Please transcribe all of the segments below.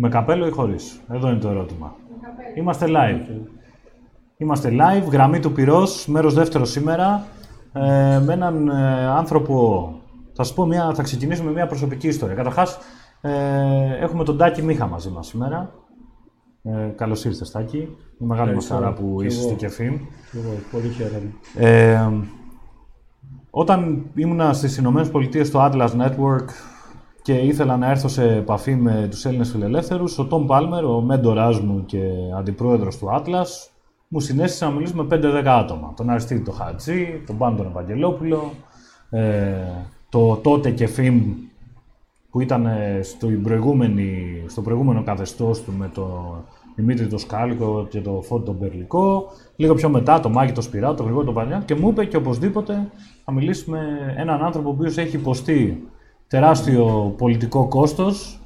Με καπέλο ή χωρίς; Εδώ είναι το ερώτημα. Είμαστε live. Είμαστε live, γραμμή του πυρός, μέρος δεύτερος σήμερα, ε, με έναν ε, άνθρωπο, θα σας πω, μια, θα ξεκινήσουμε με μια προσωπική ιστορία. Καταρχάς, ε, έχουμε τον Τάκη Μίχα μαζί μας σήμερα. Ε, καλώς ήρθες Τάκη. Είναι μεγάλη μας χαρά που είσαι στην Κεφίμ. Πολύ χαίρομαι. Ε, όταν ήμουνα στις Ηνωμένες Πολιτείες στο Atlas Network και ήθελα να έρθω σε επαφή με τους Έλληνες φιλελεύθερους, ο Τόμ Πάλμερ, ο μέντοράς μου και αντιπρόεδρος του Atlas, μου συνέστησε να μιλήσουμε με 5-10 άτομα. Τον Αριστίδη το Χατζή, τον Πάντον Ευαγγελόπουλο, ε, το τότε και Φιμ που ήταν ε, στο, στο προηγούμενο καθεστώς του με τον Δημήτρη το Σκάλικο και το Φώτη τον Περλικό. Λίγο πιο μετά το Μάκη το Σπυρά, το Γρηγόρη τον Πανιά και μου είπε και οπωσδήποτε θα μιλήσουμε με έναν άνθρωπο ο οποίος έχει υποστεί τεράστιο πολιτικό κόστος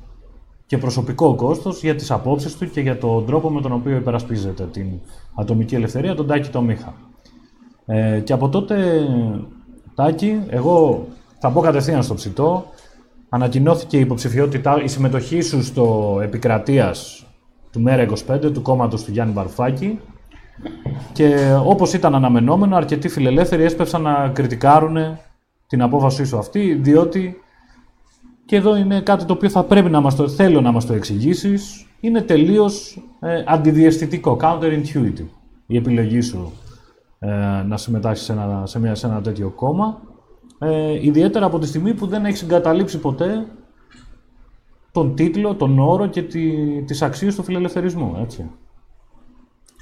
και προσωπικό κόστος για τις απόψεις του και για τον τρόπο με τον οποίο υπερασπίζεται την ατομική ελευθερία, τον Τάκη το Μίχα. Ε, και από τότε, Τάκη, εγώ θα πω κατευθείαν στο ψητό, ανακοινώθηκε η υποψηφιότητα, η συμμετοχή σου στο επικρατείας του ΜΕΡΑ 25, του κόμματος του Γιάννη Βαρουφάκη, και όπως ήταν αναμενόμενο, αρκετοί φιλελεύθεροι έσπευσαν να κριτικάρουν την απόφασή σου αυτή, διότι και εδώ είναι κάτι το οποίο θα πρέπει να μας το, θέλω να μας το εξηγήσεις. Είναι τελείως ε, αντιδιαισθητικό, counterintuitive η επιλογή σου ε, να συμμετάσχεις σε ένα, σε, μια, σε ένα τέτοιο κόμμα. Ε, ιδιαίτερα από τη στιγμή που δεν έχεις εγκαταλείψει ποτέ τον τίτλο, τον όρο και τη, τις αξίες του φιλελευθερισμού, έτσι.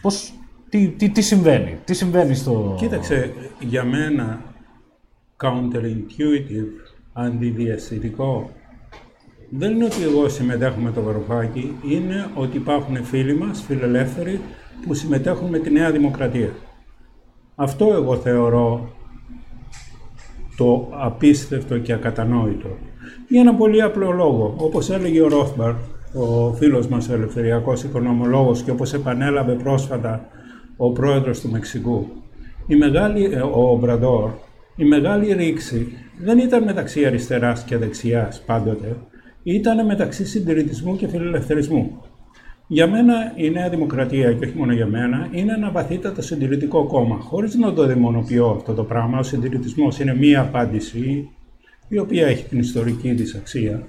Πώς, τι, τι, τι συμβαίνει, τι συμβαίνει στο... Κοίταξε, για μένα counterintuitive αντιδιαστητικό δεν είναι ότι εγώ συμμετέχω με το Βαρουφάκι, είναι ότι υπάρχουν φίλοι μας, φιλελεύθεροι, που συμμετέχουν με τη Νέα Δημοκρατία. Αυτό εγώ θεωρώ το απίστευτο και ακατανόητο. Για ένα πολύ απλό λόγο. Όπως έλεγε ο Ρόθμπαρ, ο φίλος μας ο ελευθεριακός οικονομολόγος και όπως επανέλαβε πρόσφατα ο πρόεδρος του Μεξικού, η μεγάλη, ε, ο Μπραντόρ, η μεγάλη ρήξη δεν ήταν μεταξύ αριστεράς και δεξιάς πάντοτε, ήταν μεταξύ συντηρητισμού και φιλελευθερισμού. Για μένα η Νέα Δημοκρατία, και όχι μόνο για μένα, είναι ένα βαθύτατο συντηρητικό κόμμα. Χωρίς να το δαιμονοποιώ αυτό το πράγμα, ο συντηρητισμός είναι μία απάντηση, η οποία έχει την ιστορική της αξία,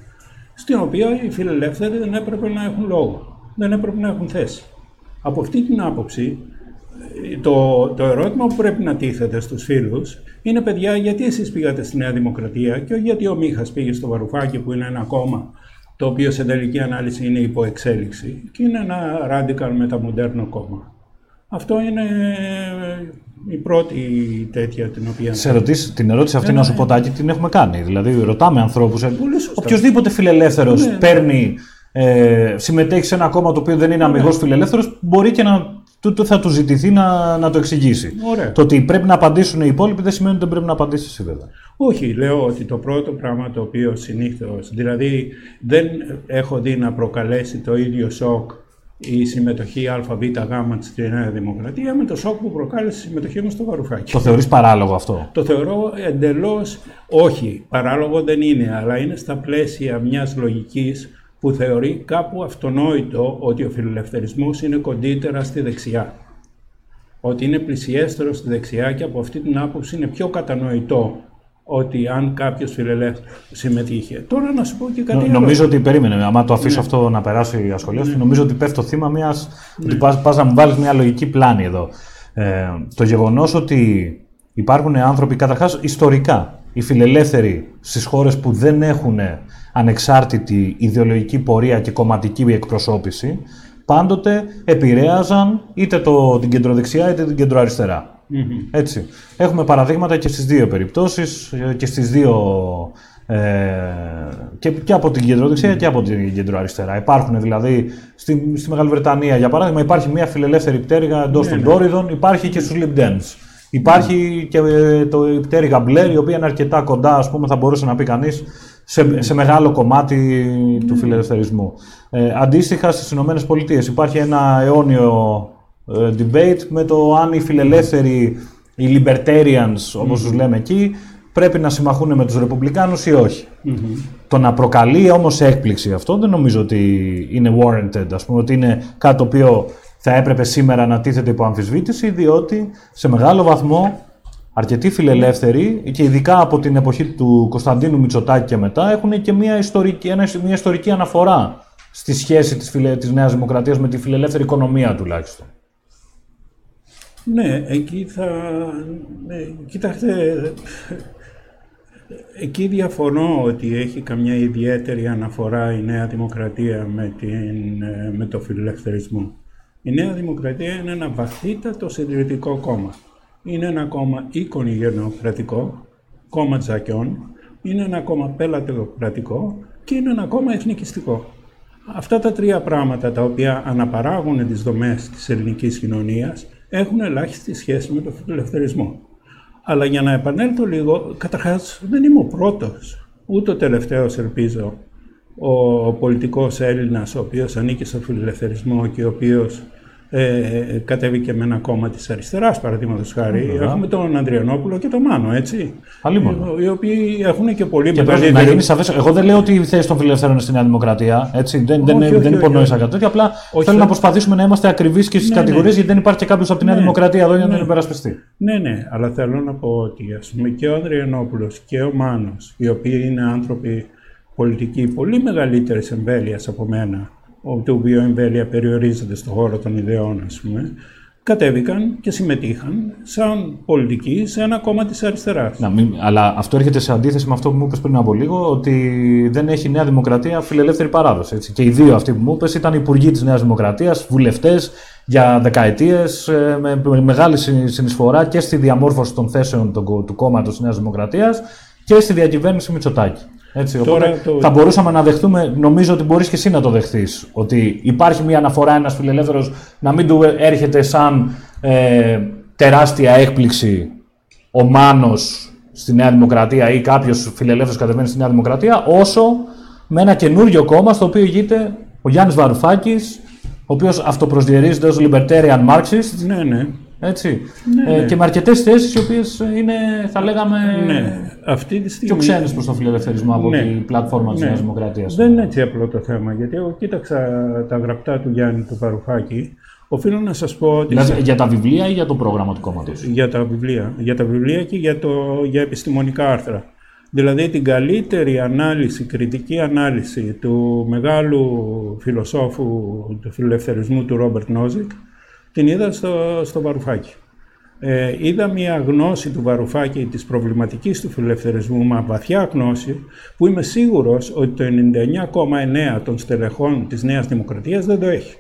στην οποία οι φιλελεύθεροι δεν έπρεπε να έχουν λόγο, δεν έπρεπε να έχουν θέση. Από αυτή την άποψη, το, το ερώτημα που πρέπει να τίθεται στους φίλους είναι παιδιά γιατί εσείς πήγατε στη Νέα Δημοκρατία και όχι γιατί ο Μίχας πήγε στο Βαρουφάκι που είναι ένα κόμμα το οποίο σε τελική ανάλυση είναι υπό εξέλιξη και είναι ένα radical μεταμοντέρνο κόμμα. Αυτό είναι η πρώτη τέτοια την οποία... Σε ρωτήσεις, την ερώτηση αυτή, να σου πω Τάκη, την έχουμε κάνει. Δηλαδή, ρωτάμε ανθρώπους, ε, οποιοδήποτε φιλελεύθερος ναι, παίρνει, ε, συμμετέχει σε ένα κόμμα το οποίο δεν είναι αμυγός φιλελεύθερος, μπορεί και να τούτο θα του ζητηθεί να, να το εξηγήσει. Ωραία. Το ότι πρέπει να απαντήσουν οι υπόλοιποι δεν σημαίνει ότι δεν πρέπει να απαντήσει εσύ βέβαια. Όχι, λέω ότι το πρώτο πράγμα το οποίο συνήθως, δηλαδή δεν έχω δει να προκαλέσει το ίδιο σοκ η συμμετοχή ΑΒΓ στη Νέα Δημοκρατία με το σοκ που προκάλεσε η συμμετοχή μου στο Βαρουφάκι. Το θεωρείς παράλογο αυτό; Το θεωρώ εντελώς όχι. Παράλογο δεν είναι, αλλά είναι στα πλαίσια μιας λογικής που θεωρεί κάπου αυτονόητο ότι ο φιλελευθερισμός είναι κοντύτερα στη δεξιά. Ότι είναι πλησιέστερο στη δεξιά και από αυτή την άποψη είναι πιο κατανοητό ότι αν κάποιος φιλελεύθερος συμμετείχε. Τώρα να σου πω και κάτι άλλο. Νομίζω ότι περίμενε. Άμα το αφήσω ναι. αυτό να περάσει η ασχολία ναι. νομίζω ότι πέφτει το θύμα μια. Ναι. ότι πα να μου βάλεις μια λογική πλάνη εδώ. Ε, το γεγονός ότι υπάρχουν άνθρωποι, καταρχάς ιστορικά, οι φιλελεύθεροι στις χώρες που δεν έχουν ανεξάρτητη ιδεολογική πορεία και κομματική εκπροσώπηση, πάντοτε επηρέαζαν είτε το, την κεντροδεξιά είτε την κεντροαριστερά. Έτσι. Έχουμε παραδείγματα και στις δύο περιπτώσεις και στις δύο ε, και, και από την κεντροδεξιά και από την κεντροαριστερά. Υπάρχουν δηλαδή στη, στη Μεγάλη Βρετανία, για παράδειγμα, υπάρχει μια φιλελεύθερη πτέρυγα εντός των Τόριδων, υπάρχει και στους Lib Dems. Υπάρχει και ε, το η πτέρυγα Μπλερ, η οποία είναι αρκετά κοντά, ας πούμε, θα μπορούσε να πει κανείς, σε, σε μεγάλο κομμάτι του φιλελευθερισμού. Ε, αντίστοιχα στις Ηνωμένες Πολιτείες υπάρχει ένα αιώνιο ε, debate με το αν οι φιλελεύθεροι, οι libertarians όπως τους λέμε εκεί, πρέπει να συμμαχούν με τους Ρεπουμπλικάνους ή όχι. Το να προκαλεί όμως έκπληξη αυτό δεν νομίζω ότι είναι warranted, ας πούμε, ότι είναι κάτι το οποίο θα έπρεπε σήμερα να τίθεται υπό αμφισβήτηση, διότι σε μεγάλο βαθμό αρκετοί φιλελεύθεροι και ειδικά από την εποχή του Κωνσταντίνου Μητσοτάκη και μετά έχουν και μια ιστορική, μια ιστορική αναφορά στη σχέση της, φιλε, της Νέας Δημοκρατίας με τη φιλελεύθερη οικονομία τουλάχιστον. Ναι, εκεί θα... Ναι, κοιτάξτε, εκεί διαφωνώ ότι έχει καμιά ιδιαίτερη αναφορά η Νέα Δημοκρατία με, την, με το φιλελευθερισμό. Η Νέα Δημοκρατία είναι ένα βαθύτατο συντηρητικό κόμμα. Είναι ένα κόμμα γενοκρατικό, κόμμα τζακιών, είναι ένα κόμμα πελατοκρατικό και είναι ένα κόμμα εθνικιστικό. Αυτά τα τρία πράγματα τα οποία αναπαράγουν τις δομές της ελληνικής κοινωνίας έχουν ελάχιστη σχέση με τον φιλελευθερισμό. Αλλά για να επανέλθω λίγο, καταρχάς δεν είμαι ο πρώτος, ούτε ο τελευταίος ελπίζω, ο πολιτικός Έλληνας ο οποίος ανήκει στο φιλελευθερισμό και ο οποίος ε, κατέβηκε με ένα κόμμα της αριστεράς, παραδείγματος χάρη. Έχουμε τον Ανδριανόπουλο και τον Μάνο, έτσι. Αλλήμον. Οι, οι οποίοι έχουν και πολύ και μεγαλύτερη. Να γίνει σαφές. Εγώ δεν λέω ότι η θέση των φιλελευθέρων είναι στη Νέα Δημοκρατία. Έτσι. Δεν, Όχι, δεν, όχι, δεν όχι, υπονόησα όχι. κάτι τέτοιο. Απλά Όχι, θέλω να θα- προσπαθήσουμε να είμαστε ακριβείς και στις Ναι, κατηγορίες, ναι. γιατί δεν υπάρχει και κάποιος από τη Νέα Ναι. Δημοκρατία εδώ για να Ναι. τον υπερασπιστεί. Ναι, ναι, αλλά θέλω να πω ότι ας πούμε, και ο Ανδριανόπουλος και ο Μάνος, οι οποίοι είναι άνθρωποι πολιτικοί πολύ μεγαλύτερης εμβέλειας από μένα, ο- το οποίο εμβέλεια περιορίζεται στον χώρο των ιδεών, ας πούμε, κατέβηκαν και συμμετείχαν σαν πολιτικοί σε ένα κόμμα της αριστεράς. Να, μην, αλλά αυτό έρχεται σε αντίθεση με αυτό που μου είπες πριν από λίγο, ότι δεν έχει η Νέα Δημοκρατία φιλελεύθερη παράδοση. Έτσι. Και οι δύο αυτοί που μου είπες ήταν υπουργοί της Νέας Δημοκρατίας, βουλευτές για δεκαετίες, με, με μεγάλη συ- συνεισφορά και στη διαμόρφωση των θέσεων του, κο- του κόμματος της Νέας Δημοκρατίας και στη διακυβέρνηση Μητσοτάκη. Έτσι, Τώρα οπότε το- θα μπορούσαμε να δεχτούμε, νομίζω ότι μπορείς και εσύ να το δεχθείς, ότι υπάρχει μια αναφορά ένας φιλελεύθερος να μην του έρχεται σαν ε, τεράστια έκπληξη ο Μάνος στη Νέα Δημοκρατία ή κάποιος φιλελεύθερος κατεβαίνει στη Νέα Δημοκρατία, όσο με ένα καινούριο κόμμα στο οποίο ηγείται ο Γιάννης Βαρουφάκης, ο οποίος αυτοπροσδιορίζεται ως libertarian Marxist, Ναι, ναι. έτσι, Ναι, ε, ναι. και με αρκετές θέσεις οι οποίες είναι, θα λέγαμε, ναι. Αυτή τη πιο στιγμή... ξένε προς τον φιλελευθερισμό από Ναι. την πλατφόρμα της Ναι. Νέας Δημοκρατίας. Δεν είναι έτσι απλό το θέμα, γιατί εγώ κοίταξα τα γραπτά του Γιάννη του Παρουφάκη. Οφείλω να σας πω ότι Δηλαδή, για τα βιβλία ή για το πρόγραμμα του κόμματος; για τα βιβλία, για τα βιβλία και για, το, για επιστημονικά άρθρα. Δηλαδή την καλύτερη ανάλυση, κριτική ανάλυση του μεγάλου φιλοσόφου του φιλελευθερισμού του Ρόμπερτ Νόζικ την είδα στο, στο Βαρουφάκη. Ε, είδα μια γνώση του Βαρουφάκη της προβληματικής του φιλελευθερισμού, μα βαθιά γνώση, που είμαι σίγουρος ότι το 99,9 των στελεχών της Νέας Δημοκρατίας δεν το έχει.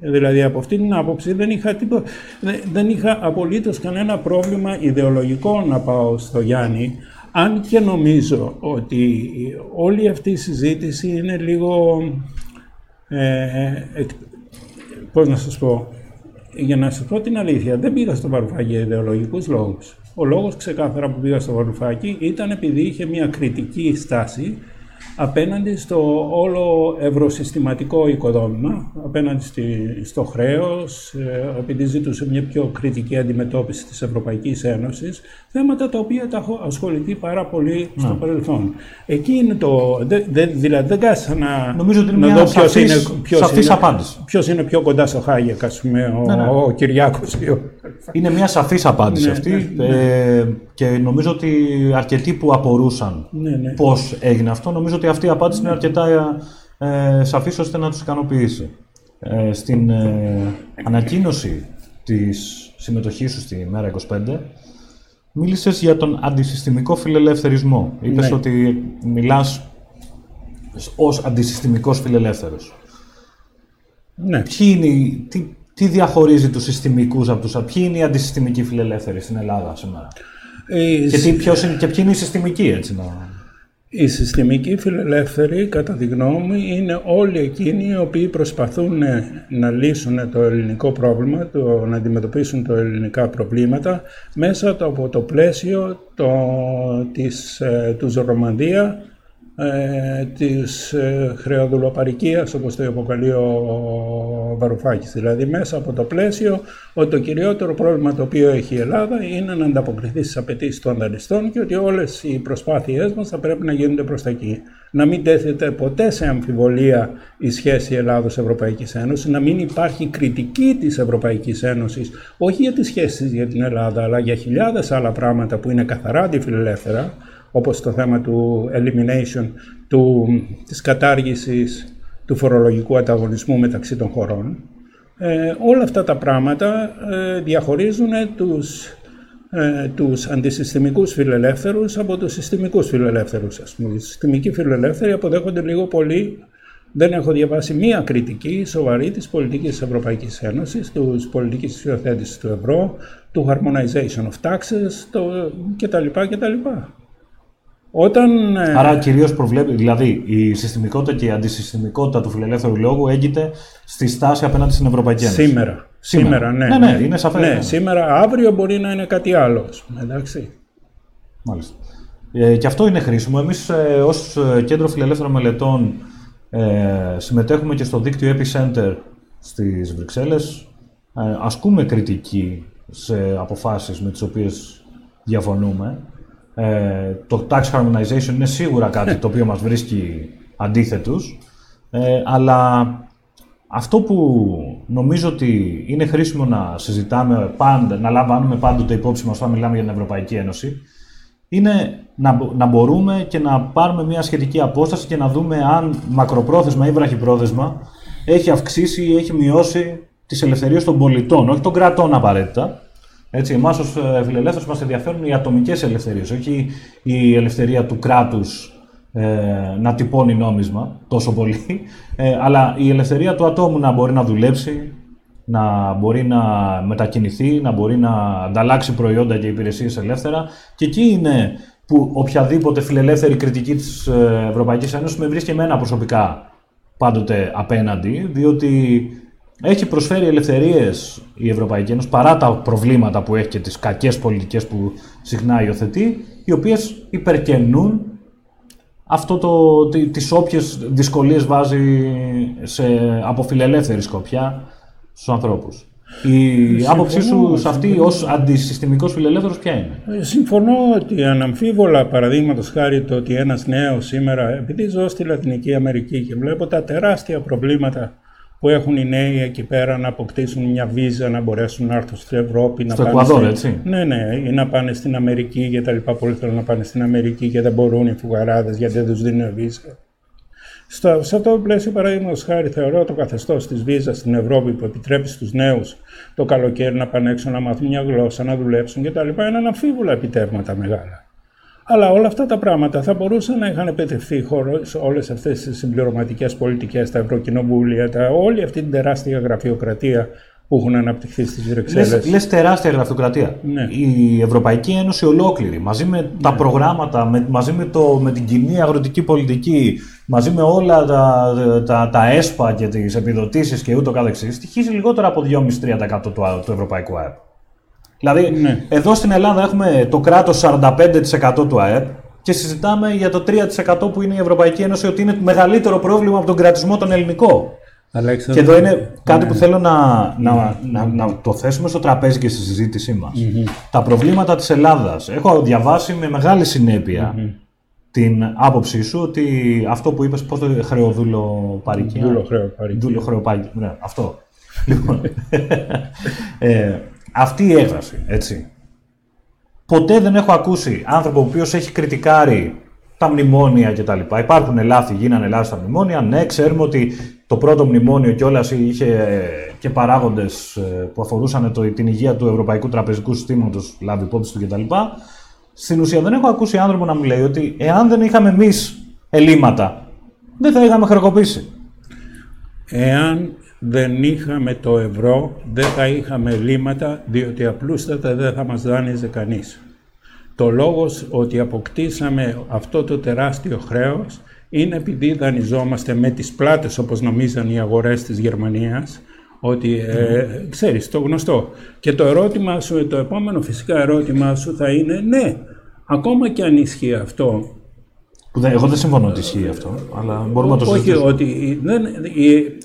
Δηλαδή από αυτή την άποψη δεν είχα, τίπο- δεν- δεν είχα απολύτως κανένα πρόβλημα ιδεολογικό να πάω στο Γιάννη, αν και νομίζω ότι όλη αυτή η συζήτηση είναι λίγο, ε, εκ- πώς να σας πω, για να σας πω την αλήθεια, δεν πήγα στο Βαρουφάκη για ιδεολογικούς λόγους. Ο λόγος ξεκάθαρα που πήγα στο Βαρουφάκη ήταν επειδή είχε μια κριτική στάση απέναντι στο όλο ευρωσυστηματικό οικοδόμημα, απέναντι στη, στο χρέος, ε, επειδή ζητούσε μια πιο κριτική αντιμετώπιση της Ευρωπαϊκής Ένωσης, θέματα τα οποία τα έχω ασχοληθεί πάρα πολύ στο παρελθόν. Εκεί είναι το... δε- δε- δηλαδή δεν κάθισα να, Νομίζω ότι είναι να μια δω ποιος σαφής- είναι, ποιος σαφής είναι, απάντηση. ποιος είναι πιο κοντά στο Χάγεκ, ας πούμε, ο, Ναι, ναι. ο Κυριάκος ή ο... Είναι μια σαφής απάντηση Ναι, αυτή ναι, ε, και νομίζω ότι αρκετοί που απορούσαν Ναι, ναι. πώς έγινε αυτό, νομίζω ότι αυτή η απάντηση είναι αρκετά ε, σαφής ώστε να τους ικανοποιήσει. Ε, στην ε, ανακοίνωση της συμμετοχής σου στη Μέρα 25, μίλησες για τον αντισυστημικό φιλελευθερισμό. Είπες Ναι. ότι μιλάς ως αντισυστημικός φιλελεύθερος. ναι. Ποιοι είναι, οι- τι, τι διαχωρίζει τους συστημικούς από τους ποιοι είναι οι αντισυστημικοί φιλελεύθεροι στην Ελλάδα σήμερα; Ε, Και, τι, ποιος είναι, και ποιοι είναι οι συστημικοί, έτσι να... Οι συστημικοί φιλελεύθεροι, κατά τη γνώμη μου, είναι όλοι εκείνοι οι οποίοι προσπαθούν να λύσουν το ελληνικό πρόβλημα, το, να αντιμετωπίσουν τα ελληνικά προβλήματα μέσα το- από το πλαίσιο το, της, ε, τους Ζωρομανδία ε, της ε, χρεοδουλοπαρικίας, όπως το αποκαλεί ο Βαρουφάκης. Δηλαδή μέσα από το πλαίσιο ότι το κυριότερο πρόβλημα το οποίο έχει η Ελλάδα είναι να ανταποκριθεί στις απαιτήσεις των δανειστών και ότι όλες οι προσπάθειές μας θα πρέπει να γίνονται προς τα εκεί. Να μην τέθεται ποτέ σε αμφιβολία η σχέση Ελλάδος-Ευρωπαϊκής Ένωσης, να μην υπάρχει κριτική της Ευρωπαϊκής Ένωσης, όχι για τις σχέσεις για την Ελλάδα, αλλά για χιλιάδες άλλα πράγματα που είναι καθαρά αντιφιλελεύθερα, όπως το θέμα του elimination, του, της κατάργησης του φορολογικού ανταγωνισμού μεταξύ των χωρών. Ε, όλα αυτά τα πράγματα ε, διαχωρίζουν τους, ε, τους αντισυστημικούς φιλελεύθερους από τους συστημικούς φιλελεύθερους. Ας πούμε. Οι συστημικοί φιλελεύθεροι αποδέχονται λίγο πολύ δεν έχω διαβάσει μία κριτική σοβαρή της πολιτικής της Ευρωπαϊκής Ένωσης, της πολιτικής υιοθέτησης του ευρώ, του harmonization of taxes το, κτλ. κτλ. Όταν, ε, Άρα κυρίως προβλέπει, δηλαδή η συστημικότητα και η αντισυστημικότητα του φιλελεύθερου λόγου έγκυται στη στάση απέναντι στην Ευρωπαϊκή Ένωση. Σήμερα. Σήμερα, ναι, ναι, ναι, είναι σαφές. Ναι, σήμερα, αύριο μπορεί να είναι κάτι άλλο. Εντάξει. Μάλιστα. Ε, και αυτό είναι χρήσιμο. Εμείς ε, ως ε, Κέντρο Φιλελεύθερων Μελετών ε, συμμετέχουμε και στο δίκτυο Epicenter στις Βρυξέλλες. Ε, ασκούμε κριτική σε αποφάσεις με τις οποίες διαφωνούμε. Ε, το tax harmonization είναι σίγουρα κάτι το οποίο μας βρίσκει αντίθετους, ε, αλλά αυτό που νομίζω ότι είναι χρήσιμο να συζητάμε πάντα, να λαμβάνουμε πάντοτε υπόψη μας όταν μιλάμε για την Ευρωπαϊκή Ένωση, είναι να, να μπορούμε και να πάρουμε μια σχετική απόσταση και να δούμε αν μακροπρόθεσμα ή βραχυπρόθεσμα έχει αυξήσει ή έχει μειώσει τις ελευθερίες των πολιτών, όχι των κρατών απαραίτητα, έτσι, εμάς ως ε, φιλελεύθερους μας ενδιαφέρουν οι ατομικές ελευθερίες, όχι η ελευθερία του κράτους ε, να τυπώνει νόμισμα τόσο πολύ, ε, αλλά η ελευθερία του ατόμου να μπορεί να δουλέψει, να μπορεί να μετακινηθεί, να μπορεί να ανταλλάξει προϊόντα και υπηρεσίες ελεύθερα. Και εκεί είναι που οποιαδήποτε φιλελεύθερη κριτική της ε, Ευρωπαϊκής Ένωσης με βρίσκει εμένα προσωπικά πάντοτε απέναντι, διότι έχει προσφέρει ελευθερίες η Ευρωπαϊκή Ένωση παρά τα προβλήματα που έχει και τις κακές πολιτικές που συχνά υιοθετεί, οι οποίες υπερκαινούν αυτό το, τις όποιες δυσκολίες βάζει σε, από φιλελεύθερη σκοπιά στους ανθρώπους. Η άποψή σου σε αυτή ως αντισυστημικός φιλελεύθερος ποια είναι; Ε, συμφωνώ ότι αναμφίβολα παραδείγματος χάρη το ότι ένας νέος σήμερα, επειδή ζω στη Λατινική Αμερική και βλέπω τα τεράστια προβλήματα που έχουν οι νέοι εκεί πέρα να αποκτήσουν μια βίζα, να μπορέσουν να έρθουν στην Ευρώπη. Στο να Εκουαδόρ, στην... έτσι. Ναι, ναι, ή να πάνε στην Αμερική για τα λοιπά. Πολλοί θέλουν να πάνε στην Αμερική και δεν μπορούν οι φουγαράδες γιατί δεν τους δίνουν βίζα. Στο, σε αυτό το πλαίσιο, παραδείγματος χάρη, θεωρώ το καθεστώς της βίζας στην Ευρώπη που επιτρέπει στους νέους το καλοκαίρι να πάνε έξω να μάθουν μια γλώσσα, να δουλέψουν κτλ. είναι αναμφίβολα επιτεύγματα μεγάλα. Αλλά όλα αυτά τα πράγματα θα μπορούσαν να είχαν επιτευχθεί όλες αυτές τις συμπληρωματικές πολιτικές, τα ευρωκοινοβούλια, τα, όλη αυτή την τεράστια γραφειοκρατία που έχουν αναπτυχθεί στις Βρυξέλλες. Λες τεράστια γραφειοκρατία. Ναι. Η Ευρωπαϊκή Ένωση ολόκληρη, μαζί με τα ναι. προγράμματα, με, μαζί με, το, με την κοινή αγροτική πολιτική, μαζί με όλα τα, τα, τα ΕΣΠΑ και τις επιδοτήσεις και ούτω καθεξής, στοιχίζει λιγότερο από 2,5-3% του, του ευρωπαϊκού ΑΕΠ. Δηλαδή, ναι. εδώ στην Ελλάδα έχουμε το κράτος 45% του ΑΕΠ και συζητάμε για το 3% που είναι η Ευρωπαϊκή Ένωση ότι είναι μεγαλύτερο πρόβλημα από τον κρατισμό τον ελληνικό. και εδώ είναι κάτι που ναι. θέλω να, να, να, να, το θέσουμε στο τραπέζι και στη συζήτησή μας. Τα προβλήματα της Ελλάδας. Έχω διαβάσει με μεγάλη την άποψή σου ότι αυτό που είπες, πώς το χρεοδούλο παρικία. Δούλο χρεοπαρικία. Ναι, αυτό. λοιπόν, ε, αυτή η έκφραση, έτσι. Ποτέ δεν έχω ακούσει άνθρωπο ο οποίος έχει κριτικάρει τα μνημόνια κτλ. Υπάρχουν λάθη, γίνανε λάθη στα μνημόνια. Ναι, ξέρουμε ότι το πρώτο μνημόνιο κιόλας είχε και παράγοντες ε, που αφορούσαν το, την υγεία του ευρωπαϊκού τραπεζικού συστήματος, λάβει υπόψη του κτλ. Στην ουσία δεν έχω ακούσει άνθρωπο να μου λέει ότι εάν δεν είχαμε εμείς ελλείμματα, δεν θα είχαμε χρεοκοπήσει. Εάν δεν είχαμε το ευρώ, δεν θα είχαμε λύματα, διότι απλούστατα δεν θα μας δάνειζε κανείς. Το λόγος ότι αποκτήσαμε αυτό το τεράστιο χρέος είναι επειδή δανειζόμαστε με τις πλάτες όπως νομίζαν οι αγορές της Γερμανίας, ότι ε, ξέρεις το γνωστό. Και το ερώτημα σου, το επόμενο φυσικά ερώτημα σου θα είναι ναι, ακόμα και αν ισχύει αυτό, Που δεν, εγώ δεν συμφωνώ ότι ισχύει αυτό, αλλά μπορούμε να το συζητήσουμε. Όχι, ότι δεν,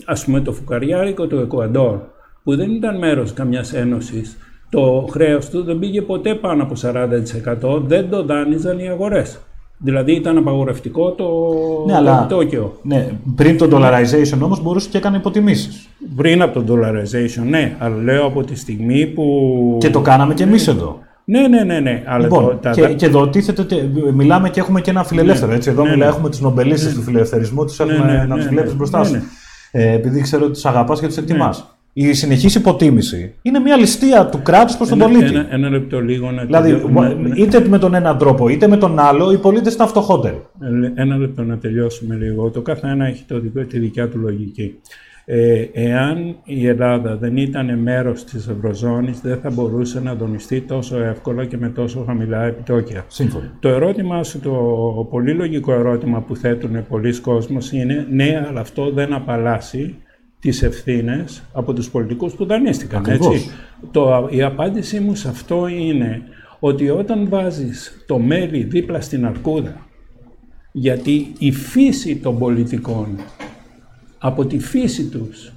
ας πούμε το φουκαριάρικο του Εκουαντόρ, που δεν ήταν μέρος καμιάς ένωσης, το χρέος του δεν πήγε ποτέ πάνω από 40%, δεν το δάνειζαν οι αγορές. Δηλαδή ήταν απαγορευτικό το Ναι, αλλά- Τόκιο. Ναι, πριν το dollarization όμως μπορούσε και έκανε υποτιμήσεις. Πριν από το dollarization, ναι, αλλά λέω από τη στιγμή που... Και το κάναμε και εμείς εδώ. Ναι, ναι, ναι, ναι. Αλλά Λοιπόν, το, τα, και, και εδώ τίθεται, ότι μιλάμε και έχουμε και ένα φιλελεύθερο. Έτσι. Εδώ Ναι, μιλάμε, ναι. έχουμε τους νομπελίστες του φιλελευθερισμού, τους έχουμε ναι, να ναι, του βλέπει ναι, μπροστά ναι, σου. ναι. Ε, επειδή ξέρω ότι τους αγαπάς και τους εκτιμάς. Η συνεχής υποτίμηση είναι μια ληστεία του κράτους προς τον ένα, πολίτη. ένα, ένα λεπτό λίγο να Δηλαδή, τελειώσουμε. είτε με τον έναν τρόπο είτε με τον άλλο, οι πολίτες ήταν φτωχότεροι. Ένα λεπτό να τελειώσουμε λίγο. Το καθένα έχει το, δικό- τη δικιά του λογική. Ε, εάν η Ελλάδα δεν ήταν μέρος της Ευρωζώνης, δεν θα μπορούσε να δονηστεί τόσο εύκολα και με τόσο χαμηλά επιτόκια. Σύμφωνοι. Το ερώτημά σου, το πολύ λογικό ερώτημα που θέτουν πολλοί κόσμος είναι ναι, αλλά αυτό δεν απαλλάσσει τις ευθύνες από τους πολιτικούς που δανείστηκαν. Ακριβώς. Έτσι. Το, η απάντησή μου σε αυτό είναι ότι όταν βάζεις το μέλι δίπλα στην αρκούδα, γιατί η φύση των πολιτικών από τη φύση τους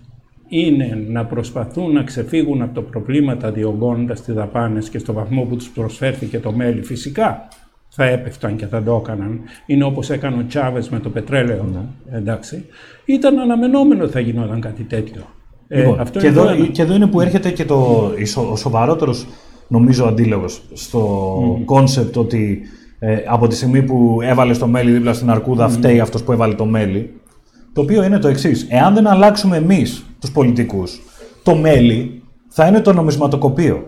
είναι να προσπαθούν να ξεφύγουν από τα προβλήματα διογκώνοντας τις δαπάνες και στο βαθμό που τους προσφέρθηκε το μέλι φυσικά θα έπεφταν και θα το έκαναν. Είναι όπως έκανε ο Τσάβες με το πετρέλαιο, εντάξει. Ήταν αναμενόμενο ότι θα γινόταν κάτι τέτοιο. Ε, Λοιπόν, αυτό και, είναι το εδώ, ένα. και εδώ είναι που έρχεται και το, η σο- ο σοβαρότερος νομίζω αντίλογος στο concept ότι ε, από τη στιγμή που έβαλε το μέλι δίπλα στην αρκούδα φταίει αυτός που έβαλε το μέλι το οποίο είναι το εξής. Εάν δεν αλλάξουμε εμείς τους πολιτικούς το μέλι θα είναι το νομισματοκοπείο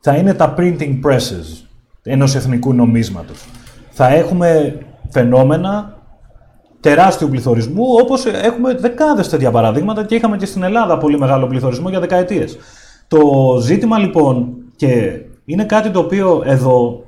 θα είναι τα printing presses ενός εθνικού νομίσματος θα έχουμε φαινόμενα τεράστιου πληθωρισμού, όπως έχουμε δεκάδες τέτοια παραδείγματα και είχαμε και στην Ελλάδα πολύ μεγάλο πληθωρισμό για δεκαετίες. Το ζήτημα λοιπόν, και είναι κάτι το οποίο εδώ,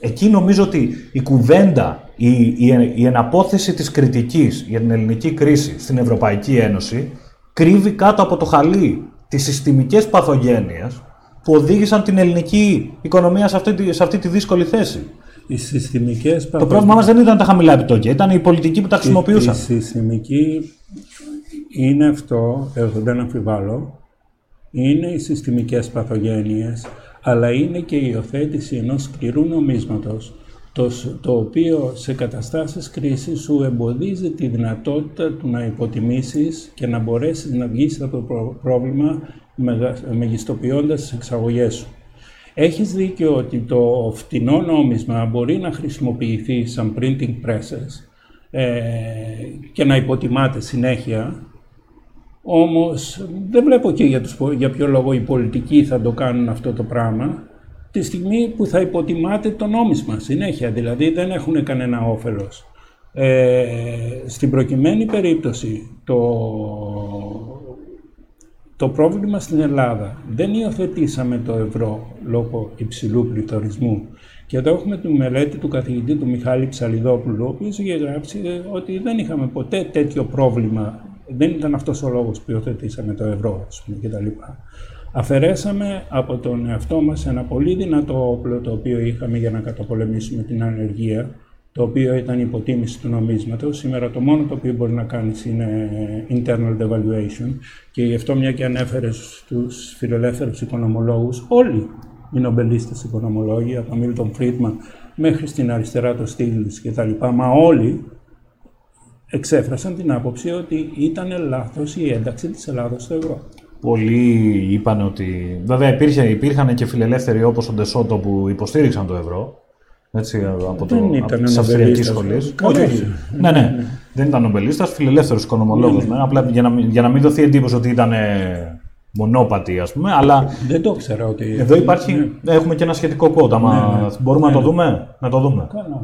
εκεί νομίζω ότι η κουβέντα, η, η, η εναπόθεση της κριτικής για την ελληνική κρίση στην Ευρωπαϊκή Ένωση κρύβει κάτω από το χαλί τις συστημικές παθογένειες που οδήγησαν την ελληνική οικονομία σε αυτή, τη- σε αυτή τη δύσκολη θέση. Οι συστημικές Το πρόβλημά μας δεν ήταν τα χαμηλά επιτόκια, ήταν οι πολιτικοί που τα χρησιμοποιούσαν. Η συστημική είναι αυτό, εγώ δεν αμφιβάλλω, είναι οι συστημικές παθογένειες, αλλά είναι και η υιοθέτηση ενός σκληρού νομίσματος, το, σ- το οποίο σε καταστάσεις κρίσης σου εμποδίζει τη δυνατότητα του να υποτιμήσεις και να μπορέσεις να βγεις από το πρό- πρόβλημα μεγα- μεγιστοποιώντας τις εξαγωγές σου. Έχεις δίκιο ότι το φτηνό νόμισμα μπορεί να χρησιμοποιηθεί σαν printing presses ε, και να υποτιμάται συνέχεια, όμως δεν βλέπω και για, τους, πο- για ποιο λόγο οι πολιτικοί θα το κάνουν αυτό το πράγμα τη στιγμή που θα υποτιμάται το νόμισμα συνέχεια, δηλαδή δεν έχουν κανένα όφελος. Ε, στην προκειμένη περίπτωση το, το πρόβλημα στην Ελλάδα δεν υιοθετήσαμε το ευρώ λόγω υψηλού πληθωρισμού. Και εδώ έχουμε τη μελέτη του καθηγητή του Μιχάλη Ψαλιδόπουλου, ο οποίος είχε γράψει ε, ότι δεν είχαμε ποτέ τέτοιο πρόβλημα. Δεν ήταν αυτός ο λόγος που υιοθετήσαμε το ευρώ, ας πούμε, κτλ. Αφαιρέσαμε από τον εαυτό μας ένα πολύ δυνατό όπλο το οποίο είχαμε για να καταπολεμήσουμε την ανεργία, το οποίο ήταν η υποτίμηση του νομίσματος. Σήμερα το μόνο το οποίο μπορεί να κάνεις είναι internal devaluation και γι' αυτό μια και ανέφερες στους φιλελεύθερους οικονομολόγους, όλοι οι νομπελίστες οικονομολόγοι, από τον Μίλτον Φρίντμαν μέχρι στην αριστερά το Στίγλιτς και τα λοιπά, μα όλοι εξέφρασαν την άποψη ότι ήταν λάθος η ένταξη της Ελλάδος στο ευρώ. Πολλοί είπαν ότι. Βέβαια, υπήρχε, υπήρχαν και φιλελεύθεροι όπως ο Ντεσότο που υποστήριξαν το ευρώ. Έτσι, από το, Δεν ήταν από τις αυστριακές νομπελίστας. σχολές. Καλά, Όχι, όχι. Ναι, ναι. Δεν ήταν νομπελίστας, φιλελεύθερος οικονομολόγος. Ναι, ναι. Απλά για να, μην- για να μην δοθεί εντύπωση ότι ήταν ε, μονόπατη, ας πούμε. Αλλά Δεν το ήξερα ότι... εδώ υπάρχει, έχουμε και ένα σχετικό κόμμα. Άμα Ναι, μπορούμε να το δούμε, να το δούμε. Καλά,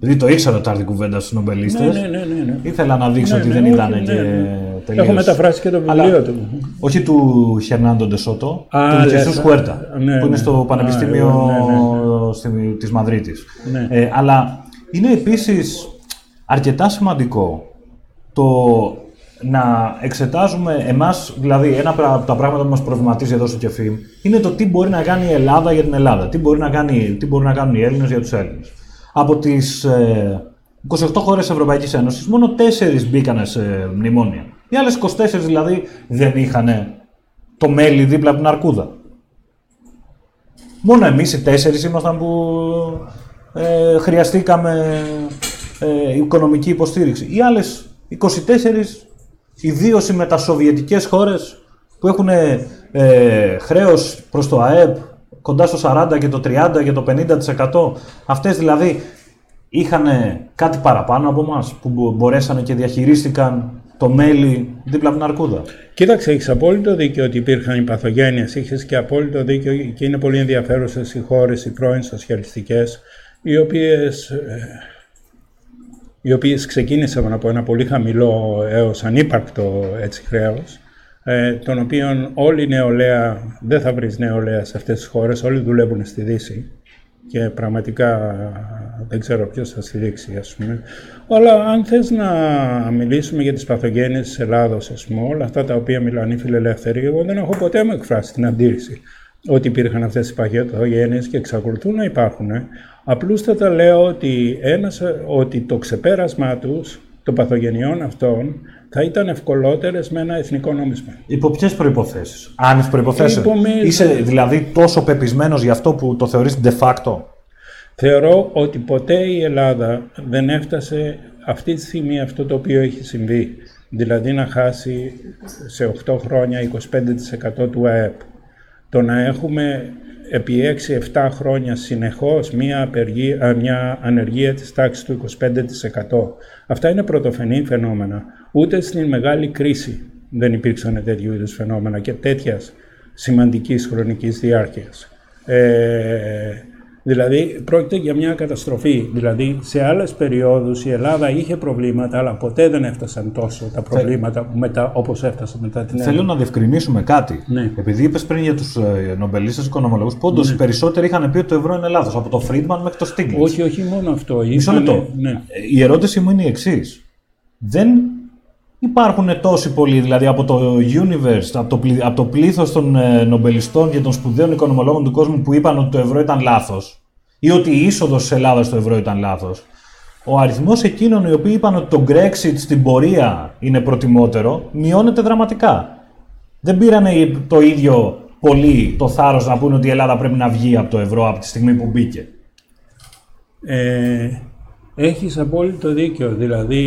ναι. Επειδή το ήξερα ότι θα έρθει κουβέντα στους νομπελίστες, Ναι, ναι, ναι, ναι, ναι. ήθελα να δείξω Ναι, ότι ναι, δεν όχι, ήταν ναι, και ναι. τελείως... Έχω μεταφράσει και το βιβλίο Αλλά- του. Όχι του Χερνάντο Ντεσότο, Α, του λες, Τζεσούς α, Χουέρτα, ναι, που είναι ναι. στο Α, Πανεπιστήμιο εγώ, ναι, στη- της Μαδρίτης. Ναι. Ε, αλλά είναι επίσης αρκετά σημαντικό το να εξετάζουμε εμάς, δηλαδή ένα από τα πράγματα που μας προβληματίζει εδώ στο Κεφίμ, είναι το τι μπορεί να κάνει η Ελλάδα για την Ελλάδα, τι μπορεί να, κάνει, τι μπορεί να κάνουν οι Έλληνες για τους Έλληνες. Από τις ε, 28 χώρες Ευρωπαϊκής Ένωσης, μόνο 4 μπήκαν σε μνημόνια. Οι άλλες 24 δηλαδή δεν είχαν το μέλι δίπλα από την αρκούδα. Μόνο εμείς οι τέσσερις ήμασταν που ε, χρειαστήκαμε ε, οικονομική υποστήριξη. Οι άλλες 24, ιδίω οι μετασοβιετικές χώρες που έχουν ε, χρέος προς το ΑΕΠ κοντά στο 40 και το 30 και το 50%. Αυτές δηλαδή είχαν κάτι παραπάνω από εμάς που μπορέσανε και διαχειρίστηκαν το μέλι δίπλα από την αρκούδα. Κοίταξε, έχεις απόλυτο δίκιο ότι υπήρχαν οι παθογένειες. Είχες και απόλυτο δίκιο και είναι πολύ ενδιαφέρουσες οι χώρες, οι πρώην σοσιαλιστικές, οι οποίες ε, οι οποίες ξεκίνησαν από ένα πολύ χαμηλό έως ανύπαρκτο έτσι χρέος, ε, τον οποίον όλη η νεολαία, δεν θα βρεις νεολαία σε αυτές τις χώρες, όλοι δουλεύουν στη Δύση και πραγματικά δεν ξέρω ποιος θα στηρίξει, ας πούμε. Αλλά αν θες να μιλήσουμε για τις παθογένειες της Ελλάδος, ας πούμε, όλα αυτά τα οποία μιλάνε οι φιλελεύθεροι, εγώ δεν έχω ποτέ μου εκφράσει την αντίρρηση ότι υπήρχαν αυτές οι παθογένειες και εξακολουθούν να υπάρχουν. Απλούστατα λέω ότι, ένας, ότι το ξεπέρασμά τους, των παθογενειών αυτών, θα ήταν ευκολότερες με ένα εθνικό νόμισμα. Υπό ποιες προποθέσει, Άνευ προποθέσει. Είσαι δηλαδή τόσο πεπισμένος γι' αυτό που το θεωρείς de facto; Θεωρώ ότι ποτέ η Ελλάδα δεν έφτασε αυτή τη στιγμή αυτό το οποίο έχει συμβεί. Δηλαδή να χάσει σε 8 χρόνια 25% του ΑΕΠ. Το να έχουμε επί 6-7 χρόνια συνεχώς μία, απεργία, μια ανεργία της τάξης του 25%. Αυτά είναι πρωτοφενή φαινόμενα. Ούτε στην μεγάλη κρίση δεν υπήρξαν τέτοιου είδους φαινόμενα και τέτοιας σημαντικής χρονικής διάρκειας. Ε, Δηλαδή πρόκειται για μια καταστροφή. Δηλαδή σε άλλες περιόδους η Ελλάδα είχε προβλήματα αλλά ποτέ δεν έφτασαν τόσο τα προβλήματα μετά, όπως έφτασαν μετά την Ελλάδα. Θέλω να διευκρινίσουμε κάτι. Ναι. Επειδή είπες πριν για τους ε, νομπελίστες οικονομολόγους που όντως ναι. οι περισσότεροι είχαν πει ότι το ευρώ είναι λάθος. Από το Φρίντμαν μέχρι το Στίγκλιτς. Όχι, όχι μόνο αυτό. Μισό λεπτό. Ναι. Η ερώτηση μου είναι η εξής. Δεν υπάρχουν τόσοι πολλοί, δηλαδή από το universe, από το, πλή, από το πλήθος των ε, νομπελιστών και των σπουδαίων οικονομολόγων του κόσμου που είπαν ότι το ευρώ ήταν λάθος ή ότι η είσοδος της Ελλάδας στο ευρώ ήταν λάθος. Ο αριθμός εκείνων οι οποίοι είπαν ότι το Brexit στην πορεία είναι προτιμότερο μειώνεται δραματικά. Δεν πήραν το ίδιο πολύ το θάρρος να πούνε ότι η Ελλάδα πρέπει να βγει από το ευρώ από τη στιγμή που μπήκε. Ε, Έχεις απόλυτο δίκιο, δηλαδή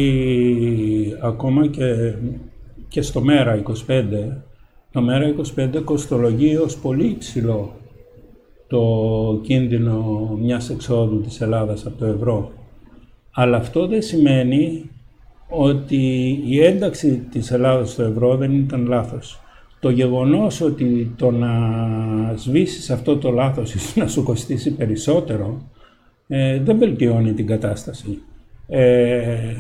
ακόμα και, και στο ΜΕΡΑ 25, το ΜΕΡΑ 25 κοστολογεί ως πολύ υψηλό το κίνδυνο μιας εξόδου της Ελλάδας από το ευρώ. Αλλά αυτό δεν σημαίνει ότι η ένταξη της Ελλάδας στο ευρώ δεν ήταν λάθος. Το γεγονός ότι το να σβήσεις αυτό το λάθος ή να σου κοστίσει περισσότερο ε, δεν βελτιώνει την κατάσταση. Ε,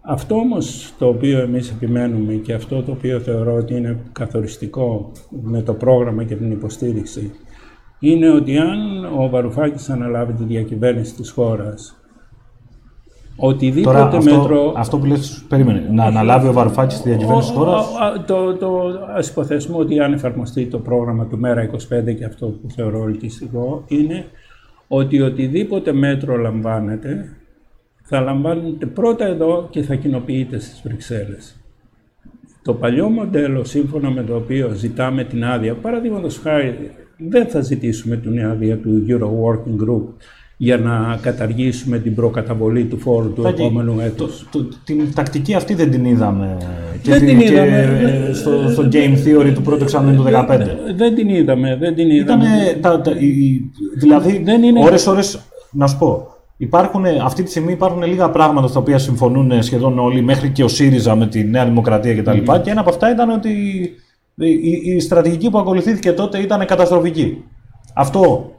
αυτό όμως το οποίο εμείς επιμένουμε και αυτό το οποίο θεωρώ ότι είναι καθοριστικό με το πρόγραμμα και την υποστήριξη είναι ότι αν ο Βαρουφάκης αναλάβει τη διακυβέρνηση της χώρας Οτιδήποτε Τώρα, αυτό, μέτρο. Αυτό που λες, περίμενε. Να αναλάβει ο Βαρουφάκης τη διακυβέρνηση της χώρας; Το, το, ας υποθέσουμε ότι αν εφαρμοστεί το πρόγραμμα του ΜΕΡΑ 25 και αυτό που θεωρώ ελκυστικό είναι ότι οτιδήποτε μέτρο λαμβάνεται θα λαμβάνεται πρώτα εδώ και θα κοινοποιείται στις Βρυξέλλες. Το παλιό μοντέλο σύμφωνα με το οποίο ζητάμε την άδεια, παραδείγματος χάρη δεν θα ζητήσουμε την άδεια του Euro Working Group για να καταργήσουμε την προκαταβολή του φόρου του επόμενου έτους. την τακτική αυτή δεν την είδαμε και, δεν την, είδαμε, και στο, στο Game Theory του πρώτου εξάμεινου του 2015. Δεν, την είδαμε, δεν την είδαμε. Ήτανε, τα, τα, δηλαδή, δεν είναι... ώρες ώρες, να σου πω, Υπάρχουν, αυτή τη στιγμή υπάρχουν λίγα πράγματα στα οποία συμφωνούν σχεδόν όλοι, μέχρι και ο ΣΥΡΙΖΑ με τη Νέα Δημοκρατία κτλ. Mm. Και ένα από αυτά ήταν ότι η, η στρατηγική που ακολουθήθηκε τότε ήταν καταστροφική. Αυτό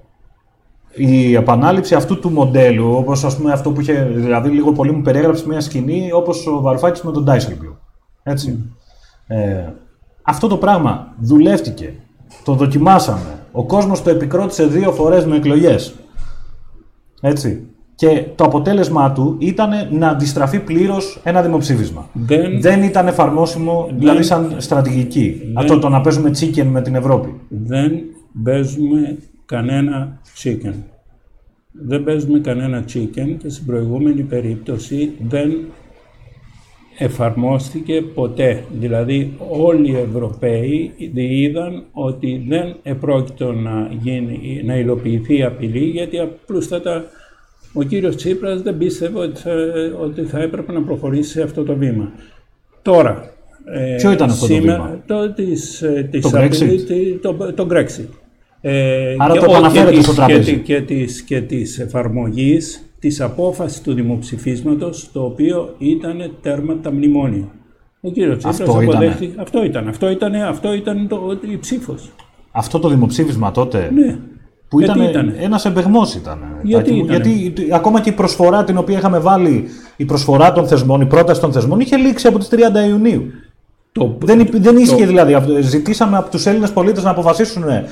η επανάληψη αυτού του μοντέλου, όπως ας πούμε αυτό που είχε, δηλαδή λίγο πολύ μου περιέγραψε μια σκηνή, όπως ο Βαρουφάκης με τον Dijsselbloem. Έτσι. Ε, αυτό το πράγμα δουλεύτηκε, το δοκιμάσαμε. Ο κόσμος το επικρότησε δύο φορές με εκλογές. Έτσι. Και το αποτέλεσμά του ήταν να αντιστραφεί πλήρως ένα δημοψήφισμα. Δεν, δεν ήταν εφαρμόσιμο, δηλαδή σαν στρατηγική. Δεν, αυτό το να παίζουμε chicken με την Ευρώπη. Δεν παίζουμε κανένα chicken. δεν παίζουμε κανένα chicken και στην προηγούμενη περίπτωση δεν εφαρμόστηκε ποτέ. Δηλαδή όλοι οι Ευρωπαίοι είδαν ότι δεν επρόκειτο να, γίνει, να υλοποιηθεί η απειλή γιατί απλούστατα ο κύριος Τσίπρας δεν πίστευε ότι θα, ότι θα έπρεπε να προχωρήσει σε αυτό το βήμα. Τώρα, ε, Ποιο ήταν αυτό σήμερα, το βήμα; Το, της, ε, της το, Brexit. το, το Brexit. Ε, Άρα το αναφέρετε στο τραπέζι. Και, της, και της εφαρμογής της απόφασης του δημοψηφίσματος, το οποίο ήταν τέρμα τα μνημόνια. Ο κύριος Τσίπρας αυτό αποδέχτηκε. Αυτό ήταν. Αυτό ήταν, αυτό ήταν το, η ψήφος. Αυτό το δημοψήφισμα τότε. Ναι. Που ήταν, ήταν. ένας εμπεγμός ήταν. Γιατί, γιατί ακόμα και η προσφορά την οποία είχαμε βάλει, η προσφορά των θεσμών, η πρόταση των θεσμών είχε λήξει από τις 30 Ιουνίου. Το, δεν, το, δεν ίσχυε το, δηλαδή. Ζητήσαμε από τους Έλληνες πολίτες να αποφασίσουν ε,